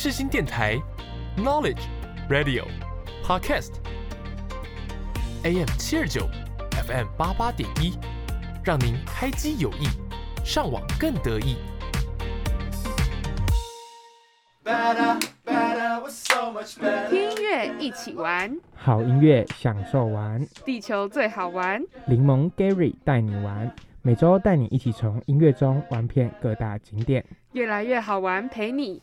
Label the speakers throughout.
Speaker 1: 世新电台，Knowledge Radio Podcast AM 七二九，FM 八八点一，让您开机有益，上网更得意。
Speaker 2: 听音乐一起玩，
Speaker 3: 好音乐享受玩，
Speaker 2: 地球最好玩。
Speaker 3: 柠檬 Gary 带你玩，每周带你一起从音乐中玩遍各大景点，
Speaker 2: 越来越好玩，陪你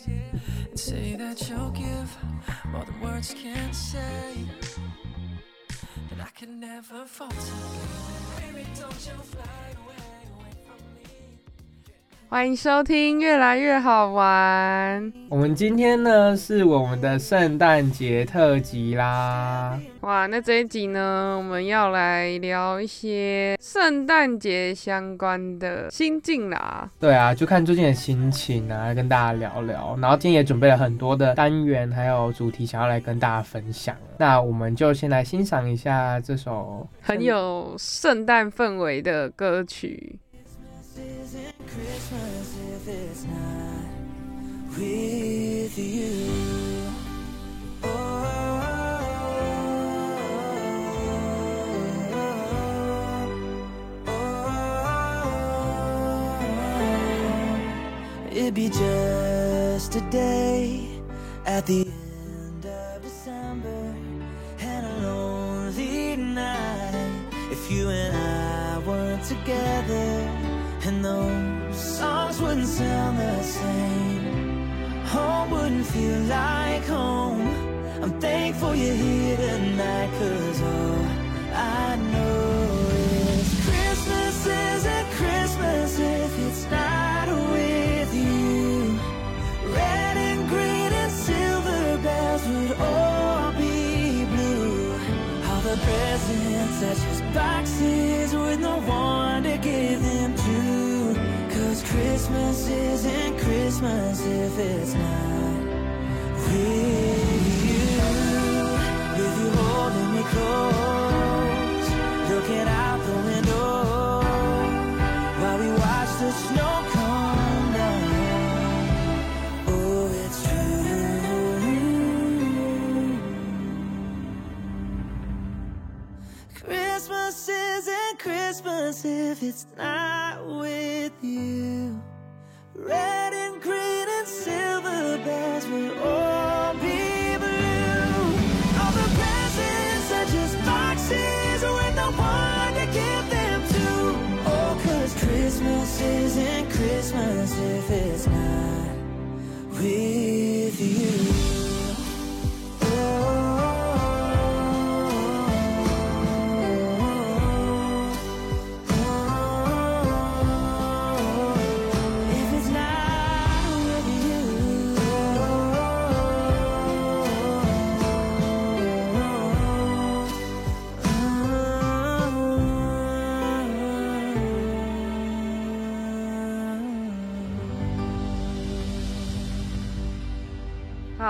Speaker 4: say that you'll give more than words can say. That I can never falter. Baby, don't you fly away.
Speaker 2: 欢迎收听，越来越好玩。
Speaker 3: 我们今天呢是我们的圣诞节特辑啦。
Speaker 2: 哇，那这一集呢，我们要来聊一些圣诞节相关的心境啦。
Speaker 3: 对啊，就看最近的心情啊，跟大家聊聊。然后今天也准备了很多的单元还有主题，想要来跟大家分享。那我们就先来欣赏一下这首
Speaker 2: 很有圣诞氛围的歌曲。
Speaker 4: Isn't Christmas if it's not with you. It'd be just a day at the end of December and a lonely night if you and I weren't together sound the same. Home wouldn't feel like home. I'm thankful you're here tonight, cause all I know is Christmas isn't Christmas if it's not with you. Red and green and silver bells would all be blue. All the presents are just boxes with no one isn't Christmas if it's not with you. With you holding me close, looking out the window while we watch the snow come down. Oh, it's true. Christmas isn't Christmas if it's not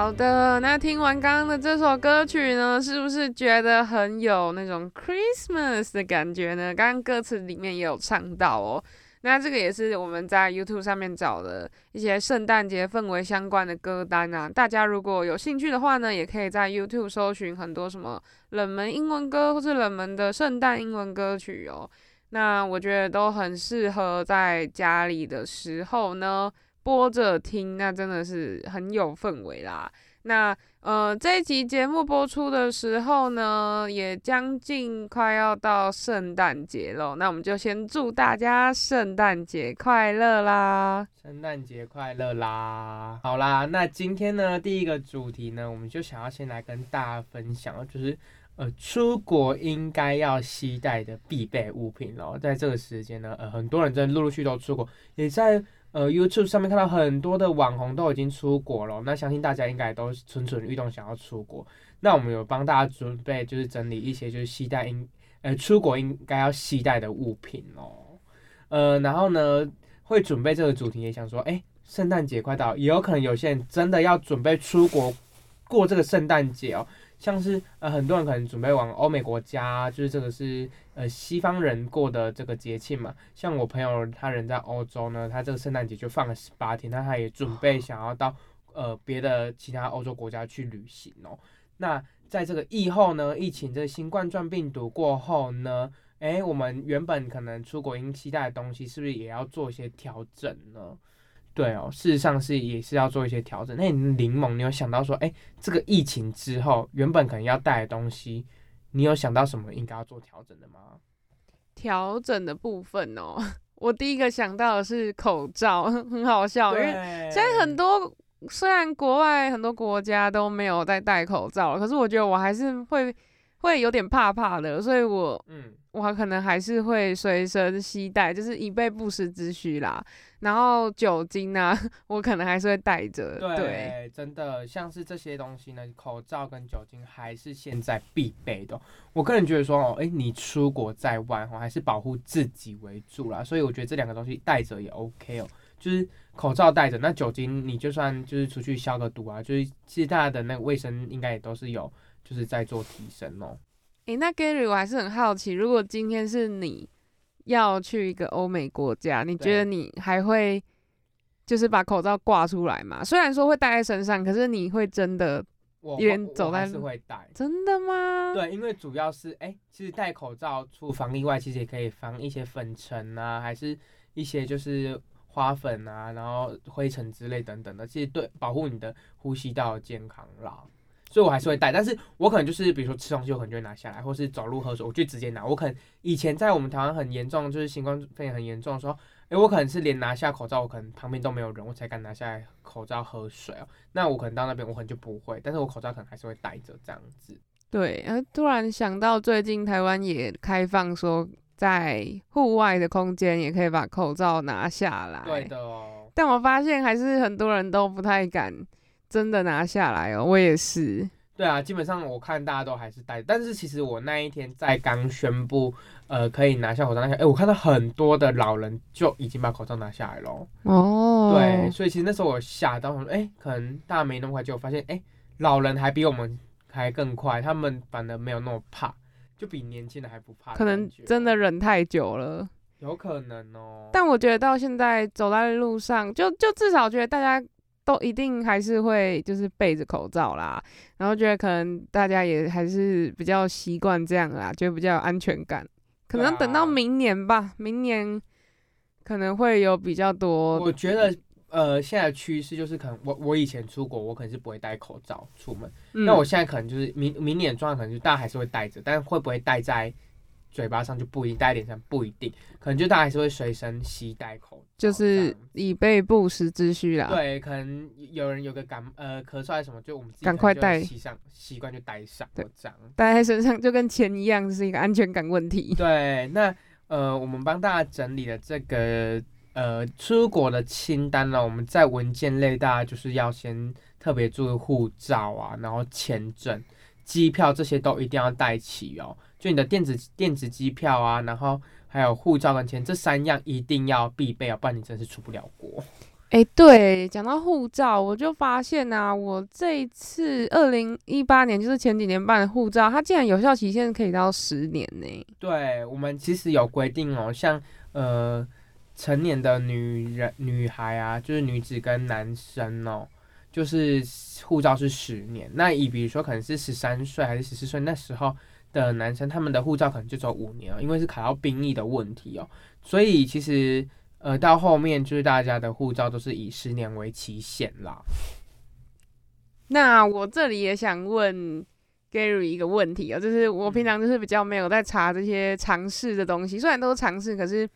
Speaker 2: 好的，那听完刚刚的这首歌曲呢，是不是觉得很有那种 Christmas 的感觉呢？刚刚歌词里面也有唱到哦。那这个也是我们在 YouTube 上面找的一些圣诞节氛围相关的歌单啊。大家如果有兴趣的话呢，也可以在 YouTube 搜寻很多什么冷门英文歌或是冷门的圣诞英文歌曲哦。那我觉得都很适合在家里的时候呢播着听，那真的是很有氛围啦。那呃，这一集节目播出的时候呢，也将近快要到圣诞节喽。那我们就先祝大家圣诞节快乐啦！
Speaker 3: 圣诞节快乐啦！好啦，那今天呢，第一个主题呢，我们就想要先来跟大家分享，就是呃，出国应该要携带的必备物品咯。在这个时间呢，呃，很多人真的陆陆续续都出国，也在呃 YouTube 上面看到很多的网红都已经出国了，那相信大家应该都蠢蠢欲动想要出国。那我们有帮大家准备，就是整理一些就是携带应呃出国应该要携带的物品哦。呃，然后呢会准备这个主题，也想说，哎，圣诞节快到，也有可能有些人真的要准备出国过这个圣诞节哦。像是呃很多人可能准备往欧美国家，就是这个是呃西方人过的这个节庆嘛。像我朋友他人在欧洲呢，他这个圣诞节就放了十八天，那他也准备想要到呃别的其他欧洲国家去旅行哦。那在这个疫后呢，疫情这个新冠状病毒过后呢，诶，我们原本可能出国应期待的东西，是不是也要做一些调整呢？对哦，事实上是也是要做一些调整。那你柠檬，你有想到说，哎，这个疫情之后，原本可能要带的东西，你有想到什么应该要做调整的吗？
Speaker 2: 调整的部分哦，我第一个想到的是口罩，很好笑，因为现在很多虽然国外很多国家都没有在戴口罩，可是我觉得我还是会会有点怕怕的，所以我嗯。我可能还是会随身携带，就是以备不时之需啦。然后酒精呢，我可能还是会带着。
Speaker 3: 对，真的，像是这些东西呢，口罩跟酒精还是现在必备的。我个人觉得说哦，哎，你出国在外哦，还是保护自己为主啦。所以我觉得这两个东西带着也 OK 哦。就是口罩带着，那酒精你就算就是出去消个毒啊，就是其实大家的那个卫生应该也都是有，就是在做提升哦。
Speaker 2: 诶，那 Gary，我还是很好奇，如果今天是你要去一个欧美国家，你觉得你还会就是把口罩挂出来吗？虽然说会戴在身上，可是你会真的一人走在
Speaker 3: 是会戴？
Speaker 2: 真的吗？
Speaker 3: 对，因为主要是哎，其实戴口罩除防意外，其实也可以防一些粉尘啊，还是一些就是花粉啊，然后灰尘之类等等的，其实对保护你的呼吸道健康啦。所以我还是会带，但是我可能就是比如说吃东西，我可能就会拿下来，或是走路喝水，我就直接拿。我可能以前在我们台湾很严重，就是新冠肺炎很严重的时候，哎，我可能是连拿下口罩，我可能旁边都没有人，我才敢拿下来口罩喝水哦。那我可能到那边，我可能就不会，但是我口罩可能还是会戴着这样子。
Speaker 2: 对，呃，突然想到最近台湾也开放说，在户外的空间也可以把口罩拿下来。
Speaker 3: 对的哦。
Speaker 2: 但我发现还是很多人都不太敢。真的拿下来哦，我也是。
Speaker 3: 对啊，基本上我看大家都还是戴，但是其实我那一天在刚宣布，呃，可以拿下口罩那天，哎，我看到很多的老人就已经把口罩拿下来了。哦。对，所以其实那时候我吓到，说，哎，可能大家没那么快，就发现，哎，老人还比我们还更快，他们反而没有那么怕，就比年轻人还不怕。
Speaker 2: 可能真的忍太久了。
Speaker 3: 有可能哦。
Speaker 2: 但我觉得到现在走在路上，就就至少觉得大家。都一定还是会就是背着口罩啦，然后觉得可能大家也还是比较习惯这样啦，就比较有安全感。可能等到明年吧，明年可能会有比较多。
Speaker 3: 我觉得呃，现在趋势就是可能我我以前出国，我可能是不会戴口罩出门，那我现在可能就是明明年状况可能就大家还是会戴着，但是会不会戴在？嘴巴上就不一定戴脸上不一定，可能就大家还是会随身携带口，
Speaker 2: 就是以备不时之需啦。
Speaker 3: 对，可能有人有个感呃咳嗽还是什么，就我们
Speaker 2: 赶快带
Speaker 3: 习上习惯就带上，对，这样
Speaker 2: 带在身上就跟钱一样，是一个安全感问题。
Speaker 3: 对，那呃，我们帮大家整理了这个呃出国的清单了，我们在文件类大家就是要先特别注意护照啊，然后签证、机票这些都一定要带齐哦。就你的电子电子机票啊，然后还有护照跟钱，这三样一定要必备哦，不然你真是出不了国。
Speaker 2: 哎，对，讲到护照，我就发现啊，我这一次二零一八年就是前几年办的护照，它竟然有效期限可以到十年呢。
Speaker 3: 对，我们其实有规定哦，像呃成年的女人、女孩啊，就是女子跟男生哦，就是护照是十年。那以比如说可能是十三岁还是十四岁那时候。的男生，他们的护照可能就走五年哦，因为是考到兵役的问题哦，所以其实呃到后面就是大家的护照都是以十年为期限啦。
Speaker 2: 那我这里也想问 Gary 一个问题哦，就是我平常就是比较没有在查这些尝试的东西，虽然都是尝试，可是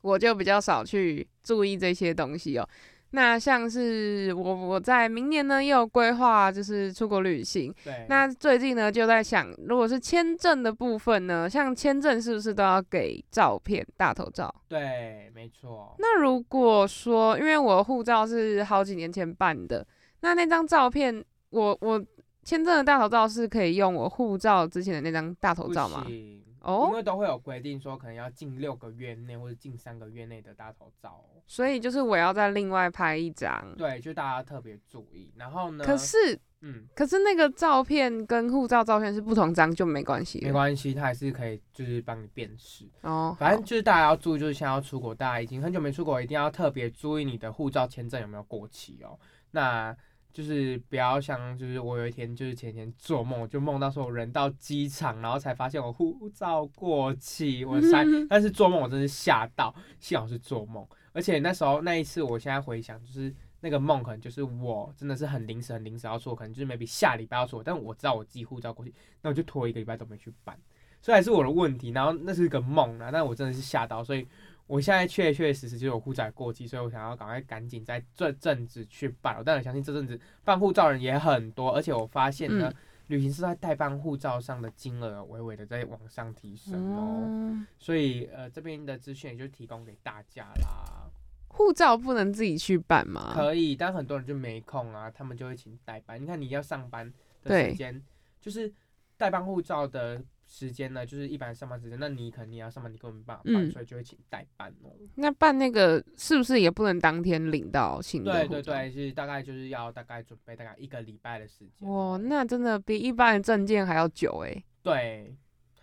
Speaker 2: 我就比较少去注意这些东西哦。那像是我我在明年呢也有规划，就是出国旅行。
Speaker 3: 对，
Speaker 2: 那最近呢就在想，如果是签证的部分呢，像签证是不是都要给照片大头照？
Speaker 3: 对，没错。
Speaker 2: 那如果说，因为我护照是好几年前办的，那那张照片，我我签证的大头照是可以用我护照之前的那张大头照吗？
Speaker 3: 行因
Speaker 2: 哦，
Speaker 3: 为都会有规定说，可能要近六个月内或者近三个月内的大头照哦。
Speaker 2: 所以就是我要再另外拍一张。
Speaker 3: 对，就大家特别注意。然后呢？
Speaker 2: 可是
Speaker 3: 嗯，
Speaker 2: 可是那个照片跟护照照片是不同张就没关系。
Speaker 3: 没关系，它还是可以就是帮你辨识。
Speaker 2: 哦，
Speaker 3: 反正就是大家要注意，就是现在要出国，大家已经很久没出国，一定要特别注意你的护照签证有没有过期哦。那就是不要像，就是我有一天就是前天做梦，就梦到说我人到机场，然后才发现我护照过期，我塞，但是做梦我真是吓到，幸好是做梦，而且那时候那一次，我现在回想就是。那个梦可能就是我真的是很临时很临时要做，可能就是 maybe 下礼拜要做，但我知道我自己护照过期，那我就拖一个礼拜都没去办，所以还是我的问题。然后那是一个梦啊，但我真的是吓到，所以我现在确确实实就是我护照过期，所以我想要赶快赶紧在这阵子去办。但我相信这阵子办护照人也很多，而且我发现呢，
Speaker 2: 嗯
Speaker 3: 旅行社在代办护照上的金额微微的在往上提升哦。
Speaker 2: 嗯
Speaker 3: 所以呃这边的资讯也就提供给大家啦。
Speaker 2: 护照不能自己去办吗？
Speaker 3: 可以，但很多人就没空啊，他们就会请代办。你看你要上班的时间，就是代办护照的时间呢，就是一般上班时间，那你可能你要上班，你根本没办法办，
Speaker 2: 嗯
Speaker 3: 所以就会请代办哦。
Speaker 2: 那办那个是不是也不能当天领到新的护照？
Speaker 3: 对对对，是大概就是要大概准备大概一个礼拜的时间。
Speaker 2: 哇，那真的比一般的证件还要久哎。
Speaker 3: 对，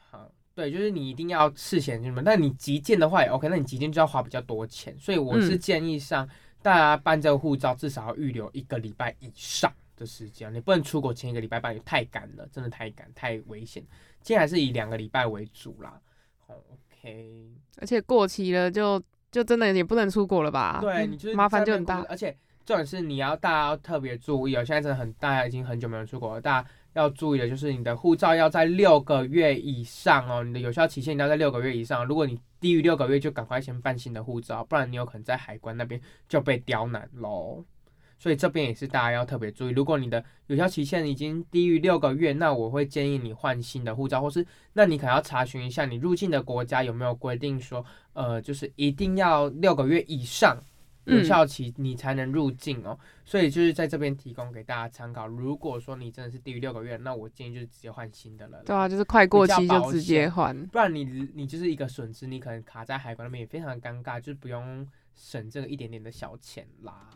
Speaker 3: 好，对，就是你一定要事先什么，那你急件的话也 OK，那你急件就要花比较多钱，所以我是
Speaker 2: 嗯
Speaker 3: 建议上、大家办这个护照至少要预留一个礼拜以上的时间，你不能出国前一个礼拜办，太赶了，真的太赶，太危险。今天还是以两个礼拜为主啦。哦 OK，
Speaker 2: 而且过期了就就真的也不能出国了吧？嗯
Speaker 3: 对你就是
Speaker 2: 麻烦就很大。
Speaker 3: 而且重点是你要大家要特别注意哦，现在真的很大家已经很久没有出国了，大家要注意的就是你的护照要在六个月以上哦，你的有效期限要在六个月以上。如果你低于六个月，就赶快先办新的护照，不然你有可能在海关那边就被刁难喽。所以这边也是大家要特别注意，如果你的有效期限已经低于六个月，那我会建议你换新的护照，或是那你可能要查询一下你入境的国家有没有规定说，呃，就是一定要六个月以上有
Speaker 2: 嗯
Speaker 3: 效期你才能入境哦。所以就是在这边提供给大家参考。如果说你真的是低于六个月，那我建议就是直接换新的了。
Speaker 2: 对啊，就是快过期就直接换。
Speaker 3: 不然你你就是一个损失，你可能卡在海关那边也非常尴尬，就是不用省这个一点点的小钱啦。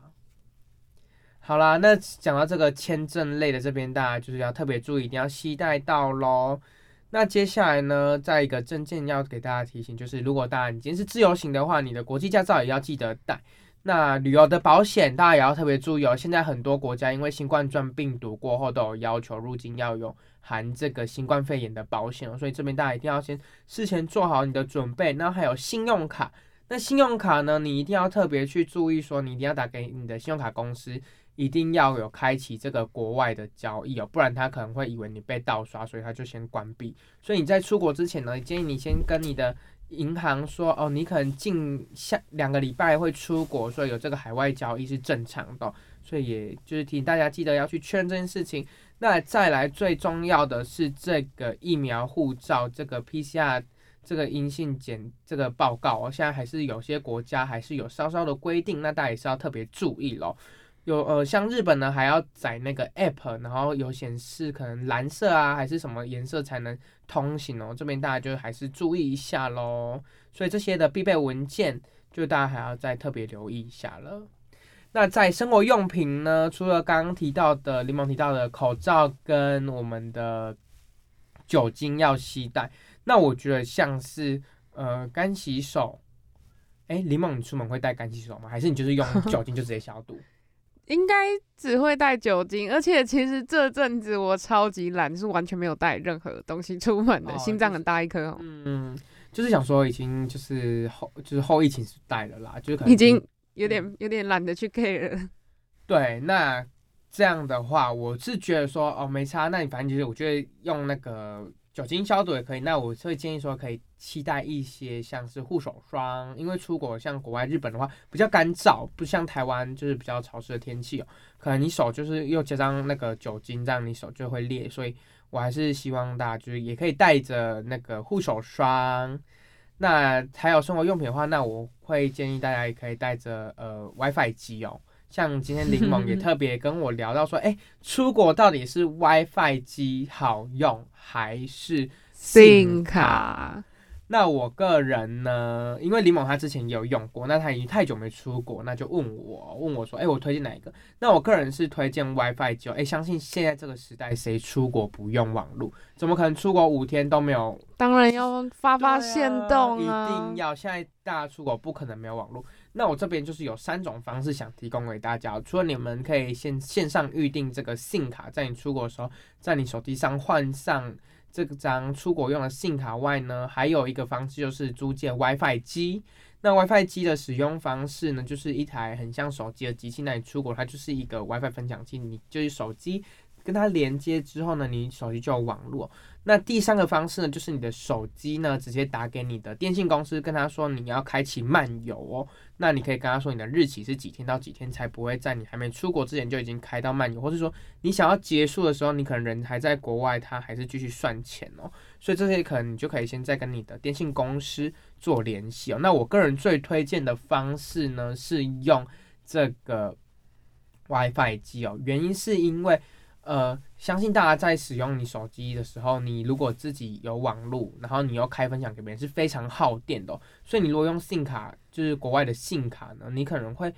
Speaker 3: 好啦，那讲到这个签证类的这边，大家就是要特别注意，一定要携带到喽。那接下来呢，再一个证件要给大家提醒，就是如果大家你今天是自由行的话，你的国际驾照也要记得带。那旅游的保险大家也要特别注意哦。现在很多国家因为新冠状病毒过后都有要求入境要有含这个新冠肺炎的保险哦，所以这边大家一定要先事前做好你的准备。那还有信用卡，那信用卡呢，你一定要特别去注意说，你一定要打给你的信用卡公司，一定要有开启这个国外的交易哦，不然他可能会以为你被盗刷，所以他就先关闭。所以你在出国之前呢，建议你先跟你的银行说哦，你可能近下两个礼拜会出国，所以有这个海外交易是正常的、所以也就是提醒大家记得要去确认这件事情。那再来最重要的是这个疫苗护照，这个 PCR 这个阴性检这个报告哦，现在还是有些国家还是有稍稍的规定，那大家也是要特别注意咯。有呃，像日本呢，还要载那个 app，然后有显示可能蓝色啊，还是什么颜色才能通行哦。这边大家就还是注意一下喽。所以这些的必备文件，就大家还要再特别留意一下了。那在生活用品呢，除了刚刚提到的柠檬提到的口罩跟我们的酒精要携带，那我觉得像是呃干洗手。哎，柠檬，你出门会带干洗手吗？还是你就是用 酒精就直接消毒？
Speaker 2: 应该只会带酒精，而且其实这阵子我超级懒，是完全没有带任何东西出门的，
Speaker 3: 哦
Speaker 2: 心脏很大一颗哦，
Speaker 3: 嗯，就是想说已经就是后就是后疫情时代了啦，就是可能
Speaker 2: 已经有点有点懒得去 care 了。
Speaker 3: 对。那这样的话，我是觉得说哦没差，那你反正就是我觉得用那个酒精消毒也可以。那我会建议说，可以期待一些像是护手霜，因为出国像国外日本的话比较干燥，不像台湾就是比较潮湿的天气哦，可能你手就是又加上那个酒精，这样你手就会裂。所以我还是希望大家就是也可以带着那个护手霜。那还有生活用品的话，那我会建议大家也可以带着呃 WiFi 机哦。像今天柠檬 也特别跟我聊到说，哎，出国到底是 WiFi 机好用还是
Speaker 2: SIM 卡？
Speaker 3: 那我个人呢，因为李猛他之前有用过，那他已经太久没出国，那就问我问我说，哎，我推荐哪一个？那我个人是推荐 WiFi 九，哎，相信现在这个时代，谁出国不用网络？怎么可能出国五天都没有？
Speaker 2: 当然要发发现动
Speaker 3: 啊！一定要！现在大家出国不可能没有网络。那我这边就是有三种方式想提供给大家，除了你们可以线线上预定这个信卡，在你出国的时候，在你手机上换上。这张出国用的信卡外呢，还有一个方式就是租借 WiFi 机。那 WiFi 机的使用方式呢，就是一台很像手机的机器。那你出国，它就是一个 WiFi 分享器，你就是手机跟它连接之后呢，你手机就有网络。那第三个方式呢，就是你的手机呢，直接打给你的电信公司，跟他说你要开启漫游哦。那你可以跟他说你的日期是几天到几天，才不会在你还没出国之前就已经开到漫游，或者说你想要结束的时候，你可能人还在国外，他还是继续算钱哦。所以这些可能你就可以先再跟你的电信公司做联系哦。那我个人最推荐的方式呢，是用这个 WiFi 机哦，原因是因为。呃，相信大家在使用你手机的时候，你如果自己有网络，然后你又开分享给别人，是非常耗电的。所以你如果用信卡，就是国外的信卡呢，你可能会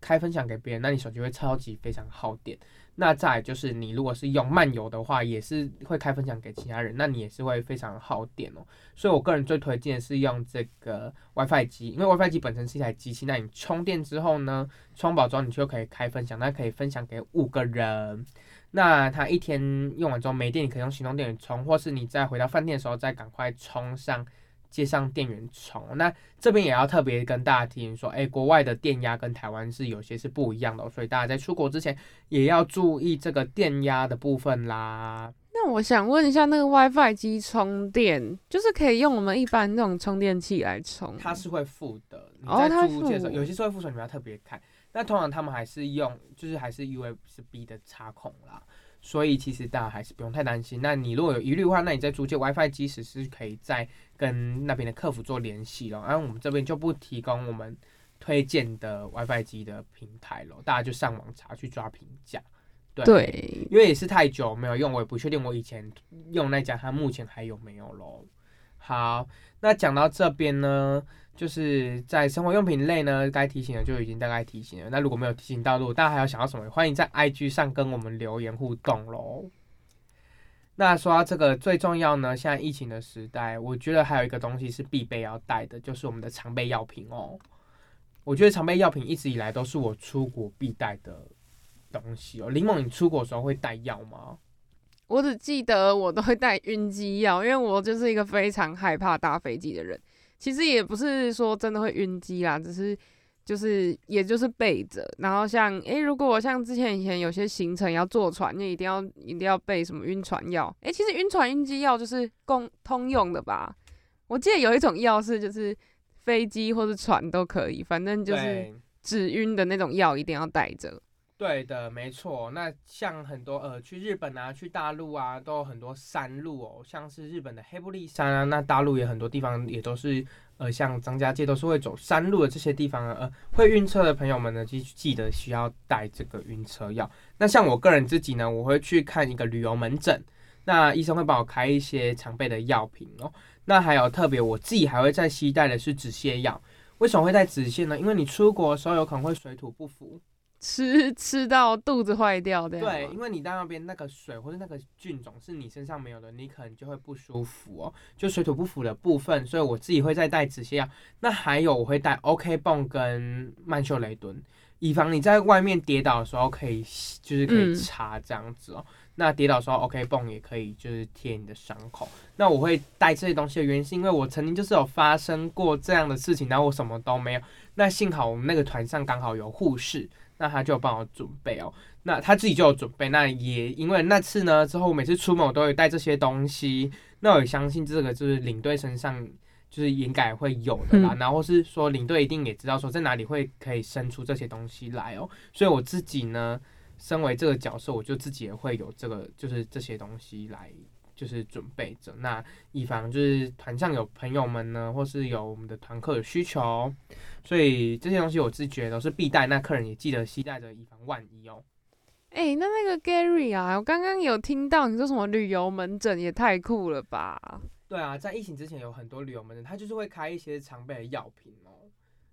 Speaker 3: 开分享给别人，那你手机会超级非常耗电。那再就是你如果是用漫游的话，也是会开分享给其他人，那你也是会非常耗电哦。所以我个人最推荐的是用这个 WiFi 机，因为 WiFi 机本身是一台机器，那你充电之后呢，充饱之后你就可以开分享，那可以分享给五个人。那它一天用完之后没电，你可以用行动电源充，或是你再回到饭店的时候再赶快充上，接上电源充。那这边也要特别跟大家提醒说，哎，国外的电压跟台湾是有些是不一样的，所以大家在出国之前也要注意这个电压的部分啦。
Speaker 2: 那我想问一下，那个 WiFi 机充电就是可以用我们一般那种充电器来充？
Speaker 3: 它是会附的，你在租借的时候有些是会附的，你们要特别看。那通常他们还是用，就是还是 USB 的插孔啦，所以其实大家还是不用太担心。那你如果有疑虑的话，那你在租借 WiFi 机时是可以再跟那边的客服做联系咯。然后我们这边就不提供我们推荐的 WiFi 机的平台咯，大家就上网查去抓评价。
Speaker 2: 对，
Speaker 3: 因为也是太久没有用，我也不确定我以前用那家它目前还有没有咯。好，那讲到这边呢。就是在生活用品类呢，该提醒的就已经大概提醒了。那如果没有提醒到，如果大家还有想要什么，欢迎在 IG 上跟我们留言互动喽。那说到这个最重要呢，现在疫情的时代，我觉得还有一个东西是必备要带的，就是我们的常备药品哦。我觉得常备药品一直以来都是我出国必带的东西哦。林梦，你出国的时候会带药吗？
Speaker 2: 我只记得我都会带晕机药，因为我就是一个非常害怕搭飞机的人。其实也不是说真的会晕机啦，只是就是也就是备着。然后像诶，如果像之前以前有些行程要坐船，就一定要一定要备什么晕船药。诶，其实晕船晕机药就是共通用的吧？我记得有一种药是就是飞机或者船都可以，反正就是止晕的那种药一定要带着。
Speaker 3: 对的，没错。那像很多呃，去日本啊，去大陆啊，都有很多山路哦。像是日本的黑布利山啊，那大陆也很多地方也都是呃，像张家界都是会走山路的这些地方啊呃，会晕车的朋友们呢，记记得需要带这个晕车药。那像我个人自己呢，我会去看一个旅游门诊，那医生会帮我开一些常备的药品哦。那还有特别，我自己还会再携带的是止泻药。为什么会带止泻呢？因为你出国的时候有可能会水土不服。
Speaker 2: 吃 吃到肚子坏掉的，
Speaker 3: 对，因为你到那边那个水或者那个菌种是你身上没有的，你可能就会不舒服哦，就水土不服的部分，所以我自己会再带止泻药。那还有我会带 OK 泵跟曼秀雷敦，以防你在外面跌倒的时候可以就是可以擦这样子哦。那跌倒的时候 OK 泵也可以就是贴你的伤口。那我会带这些东西的原因是因为我曾经就是有发生过这样的事情，然后我什么都没有。那幸好我们那个团上刚好有护士。那他就帮我准备哦。那他自己就有准备，那也因为那次呢之后，每次出门我都会带这些东西，那我也相信这个就是领队身上就是应该会有的啦，
Speaker 2: 嗯
Speaker 3: 然后是说领队一定也知道说在哪里会可以生出这些东西来哦，所以我自己呢，身为这个角色，我就自己也会有这个就是这些东西来。就是准备着，那以防就是团上有朋友们呢，或是有我们的团客有需求，所以这些东西我自己觉得都是必带，那客人也记得携带着，以防万一哦。
Speaker 2: 哎、那那个 Gary 啊，我刚刚有听到你说什么旅游门诊，也太酷了吧！
Speaker 3: 对啊，在疫情之前有很多旅游门诊，他就是会开一些常备的药品哦。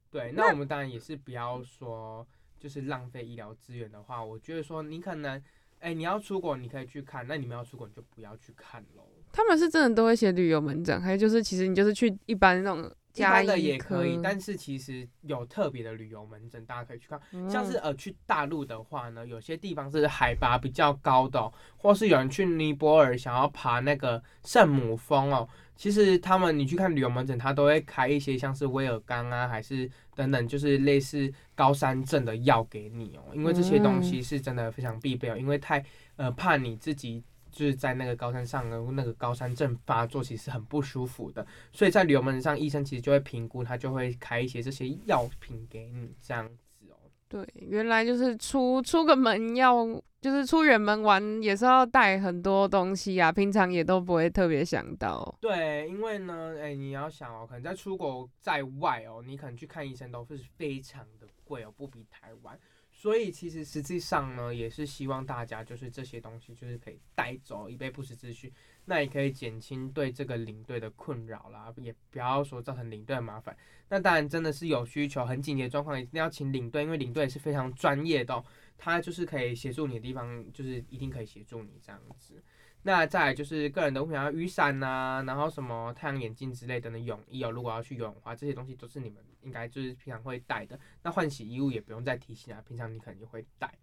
Speaker 3: 对，
Speaker 2: 那
Speaker 3: 那我们当然也是不要说就是浪费医疗资源的话，我觉得说你可能，哎、你要出国你可以去看，那你们要出国你就不要去看喽。
Speaker 2: 他们是真的都会写旅游门诊，还有就是其实你就是去一般那种
Speaker 3: 般的也可以，但是其实有特别的旅游门诊，大家可以去看。像是
Speaker 2: 嗯
Speaker 3: 呃去大陆的话呢，有些地方是海拔比较高的、哦，或是有人去尼泊尔想要爬那个圣母峰哦。其实他们你去看旅游门诊，他都会开一些像是威尔刚啊，还是等等，就是类似高山症的药给你哦。因为这些东西是真的非常必备哦，因为太呃怕你自己。就是在那个高山上呢，那个高山症发作，其实很不舒服的。所以在旅游门上，医生其实就会评估，他就会开一些这些药品给你，这样子哦。
Speaker 2: 对，原来就是出出个门要，就是出远门玩也是要带很多东西啊，平常也都不会特别想到。
Speaker 3: 对，因为呢，哎、你要想哦，可能在出国在外哦，你可能去看医生都是非常的贵哦，不比台湾。所以其实实际上呢，也是希望大家就是这些东西就是可以带走，以备不时之需。那也可以减轻对这个领队的困扰啦，也不要说造成领队的麻烦。那当然真的是有需求很紧急的状况，一定要请领队，因为领队也是非常专业的、他就是可以协助你的地方，就是一定可以协助你这样子。那再来就是个人的物品，像雨伞呐，然后什么太阳眼镜之类的，泳衣哦，如果要去游泳的话，这些东西都是你们应该就是平常会带的。那换洗衣物也不用再提醒啊，平常你可能就会带。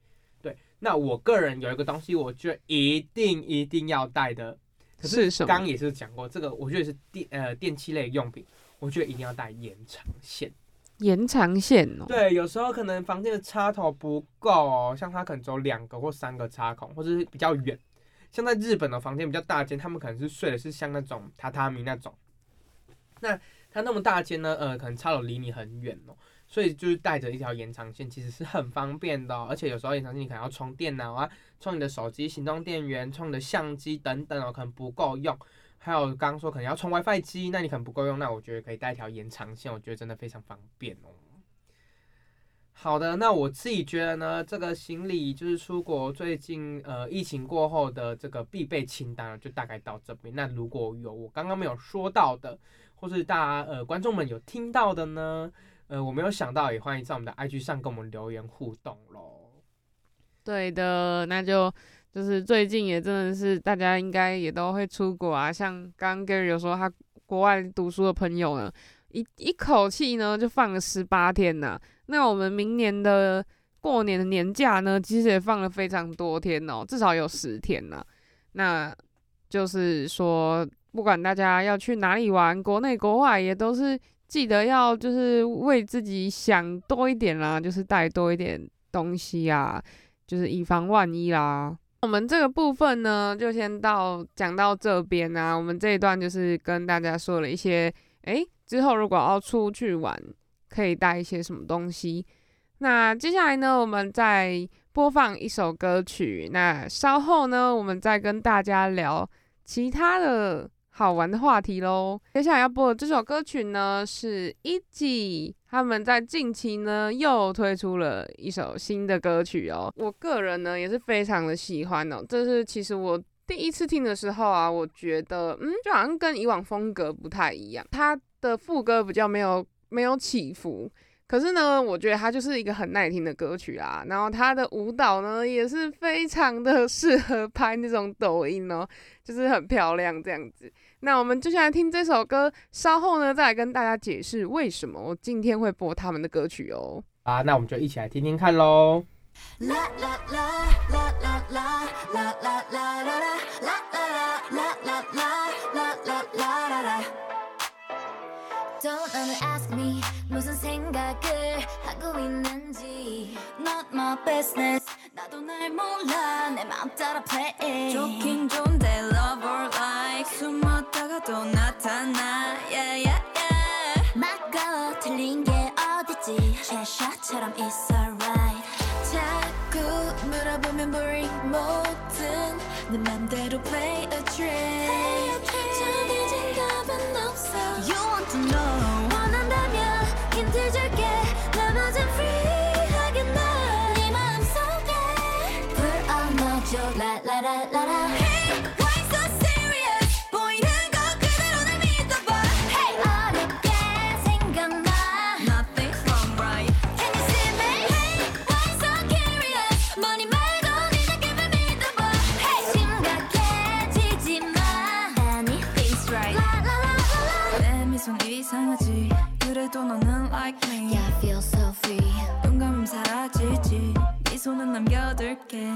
Speaker 3: 对，那我个人有一个东西，我觉得一定一定要带的，可
Speaker 2: 是什么
Speaker 3: 刚刚也是讲过，这个我觉得是电呃电器类用品，我觉得一定要带延长线。
Speaker 2: 延长线哦，
Speaker 3: 对，有时候可能房间的插头不够哦，像它可能只有两个或三个插孔，或者是比较远。像在日本的房间比较大间，他们可能是睡的是像那种榻榻米那种。那它那么大间呢，呃，可能插头离你很远哦，所以就是带着一条延长线，其实是很方便的、而且有时候延长线你可能要充电脑啊，充你的手机行动电源，充你的相机等等哦，可能不够用。还有刚刚说可能要充 WiFi 机，那你可能不够用，那我觉得可以带一条延长线，我觉得真的非常方便哦。好的，那我自己觉得呢，这个行李就是出国最近呃疫情过后的这个必备清单就大概到这边。那如果有我刚刚没有说到的，或是大家呃观众们有听到的呢，呃我没有想到，也欢迎在我们的 IG 上跟我们留言互动喽。
Speaker 2: 对的，那就就是最近也真的是大家应该也都会出国啊，像刚刚 Gary 有说他国外读书的朋友呢，一一口气呢就放了十八天呐、那我们明年的过年的年假呢，其实也放了非常多天哦，至少有十天呐、那就是说，不管大家要去哪里玩，国内国外也都是记得要就是为自己想多一点啦，就是带多一点东西啊，就是以防万一啦。我们这个部分呢，就先到讲到这边啊。我们这一段就是跟大家说了一些，诶，之后如果要出去玩，可以带一些什么东西。那接下来呢，我们再播放一首歌曲。那稍后呢，我们再跟大家聊其他的好玩的话题喽。接下来要播的这首歌曲呢，是 E.G. 他们在近期呢又推出了一首新的歌曲哦。我个人呢也是非常的喜欢哦。这是其实我第一次听的时候啊，我觉得嗯，就好像跟以往风格不太一样，它的副歌比较没有没有起伏。可是呢，我觉得它就是一个很耐听的歌曲啦。然后它的舞蹈呢，也是非常的适合拍那种抖音哦，就是很漂亮这样子。那我们就先来听这首歌，稍后呢再来跟大家解释为什么我今天会播他们的歌曲哦。
Speaker 3: 啊，那我们就一起来听听看喽。
Speaker 4: Don't ever ask me 무슨 생각을 하고 있는지 Not my business 나도
Speaker 5: 또날 몰라 내 맘 따라 play 좋긴 좋은데 love or like 숨었다가 또 나타나 yeah yeah yeah 막고 틀린 게 어딨지 최샤처럼 it's alright 자꾸 물어보면 boring 뭐든 내 맘대로 play a trick 원한다면 힘들지 그래도 너는 like me Yeah I feel so free 눈 감으면 사라지지 미소는 남겨둘게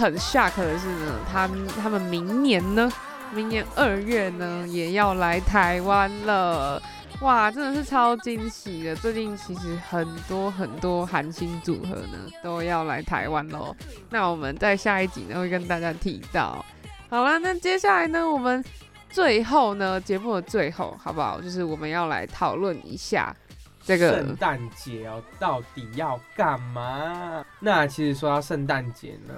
Speaker 2: 很 shock 的是呢，他他们明年呢，明年二月呢也要来台湾了，哇，真的是超惊喜的。最近其实很多很多韩星组合呢都要来台湾喽，那我们在下一集呢会跟大家提到。好啦，那接下来呢，我们最后呢节目的最后，好不好？就是我们要来讨论一下这个
Speaker 3: 圣诞节哦，到底要干嘛？那其实说到圣诞节呢，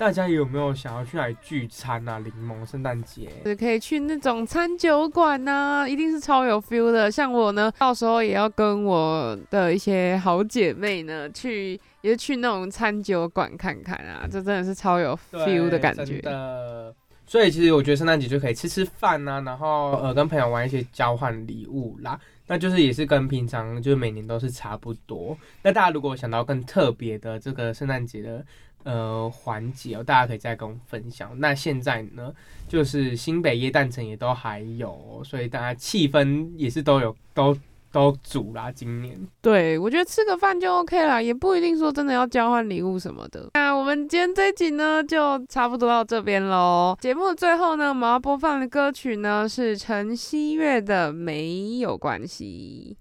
Speaker 3: 大家有没有想要去哪里聚餐啊？柠檬圣诞节，
Speaker 2: 是可以去那种餐酒馆呐、一定是超有 feel 的。像我呢，到时候也要跟我的一些好姐妹呢，去也是去那种餐酒馆看看啊，这真的是超有 feel 的感觉。
Speaker 3: 的。所以其实我觉得圣诞节就可以吃吃饭啊、然后呃跟朋友玩一些交换礼物啦，那就是也是跟平常就是每年都是差不多。那大家如果想到更特别的这个圣诞节的呃环节哦，大家可以再跟我们分享。那现在呢，就是新北耶诞城也都还有、所以大家气氛也是都有都都足啦。今年
Speaker 2: 对，我觉得吃个饭就 OK 啦，也不一定说真的要交换礼物什么的。那我们今天这一集呢，就差不多到这边喽。节目的最后呢，我们要播放的歌曲呢是陈曦月的《没有关系》。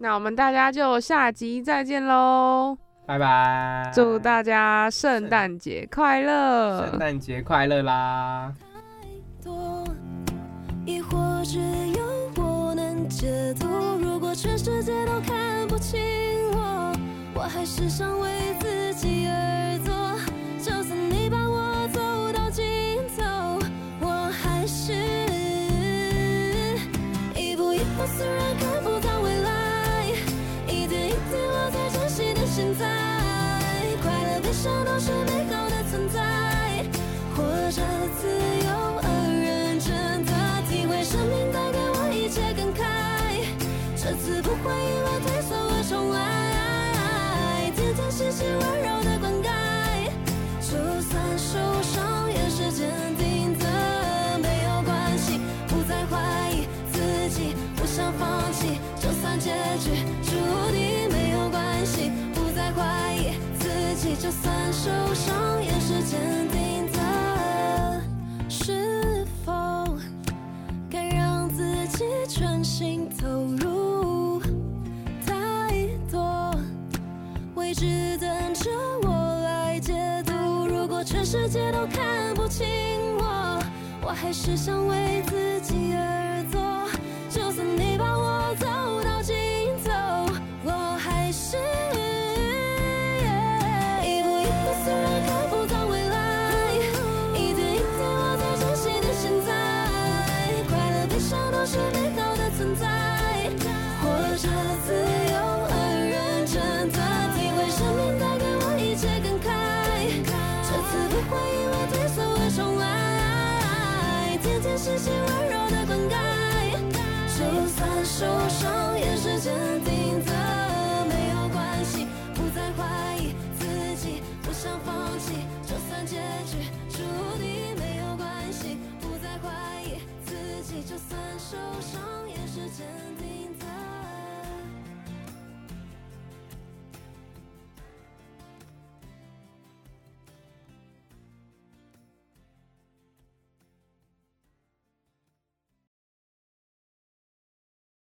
Speaker 2: 那我们大家就下集再见喽！
Speaker 3: 拜拜，
Speaker 2: 祝大家圣诞节快乐！
Speaker 3: 圣诞节快乐啦！
Speaker 5: 多，亦或只有我能解读。如果全世界都看不清我，我还是想为自己而做。就算你把我走到尽头，我还是一步一步，虽然看不到现在。快乐悲伤都是看不清我，我还是想为自己而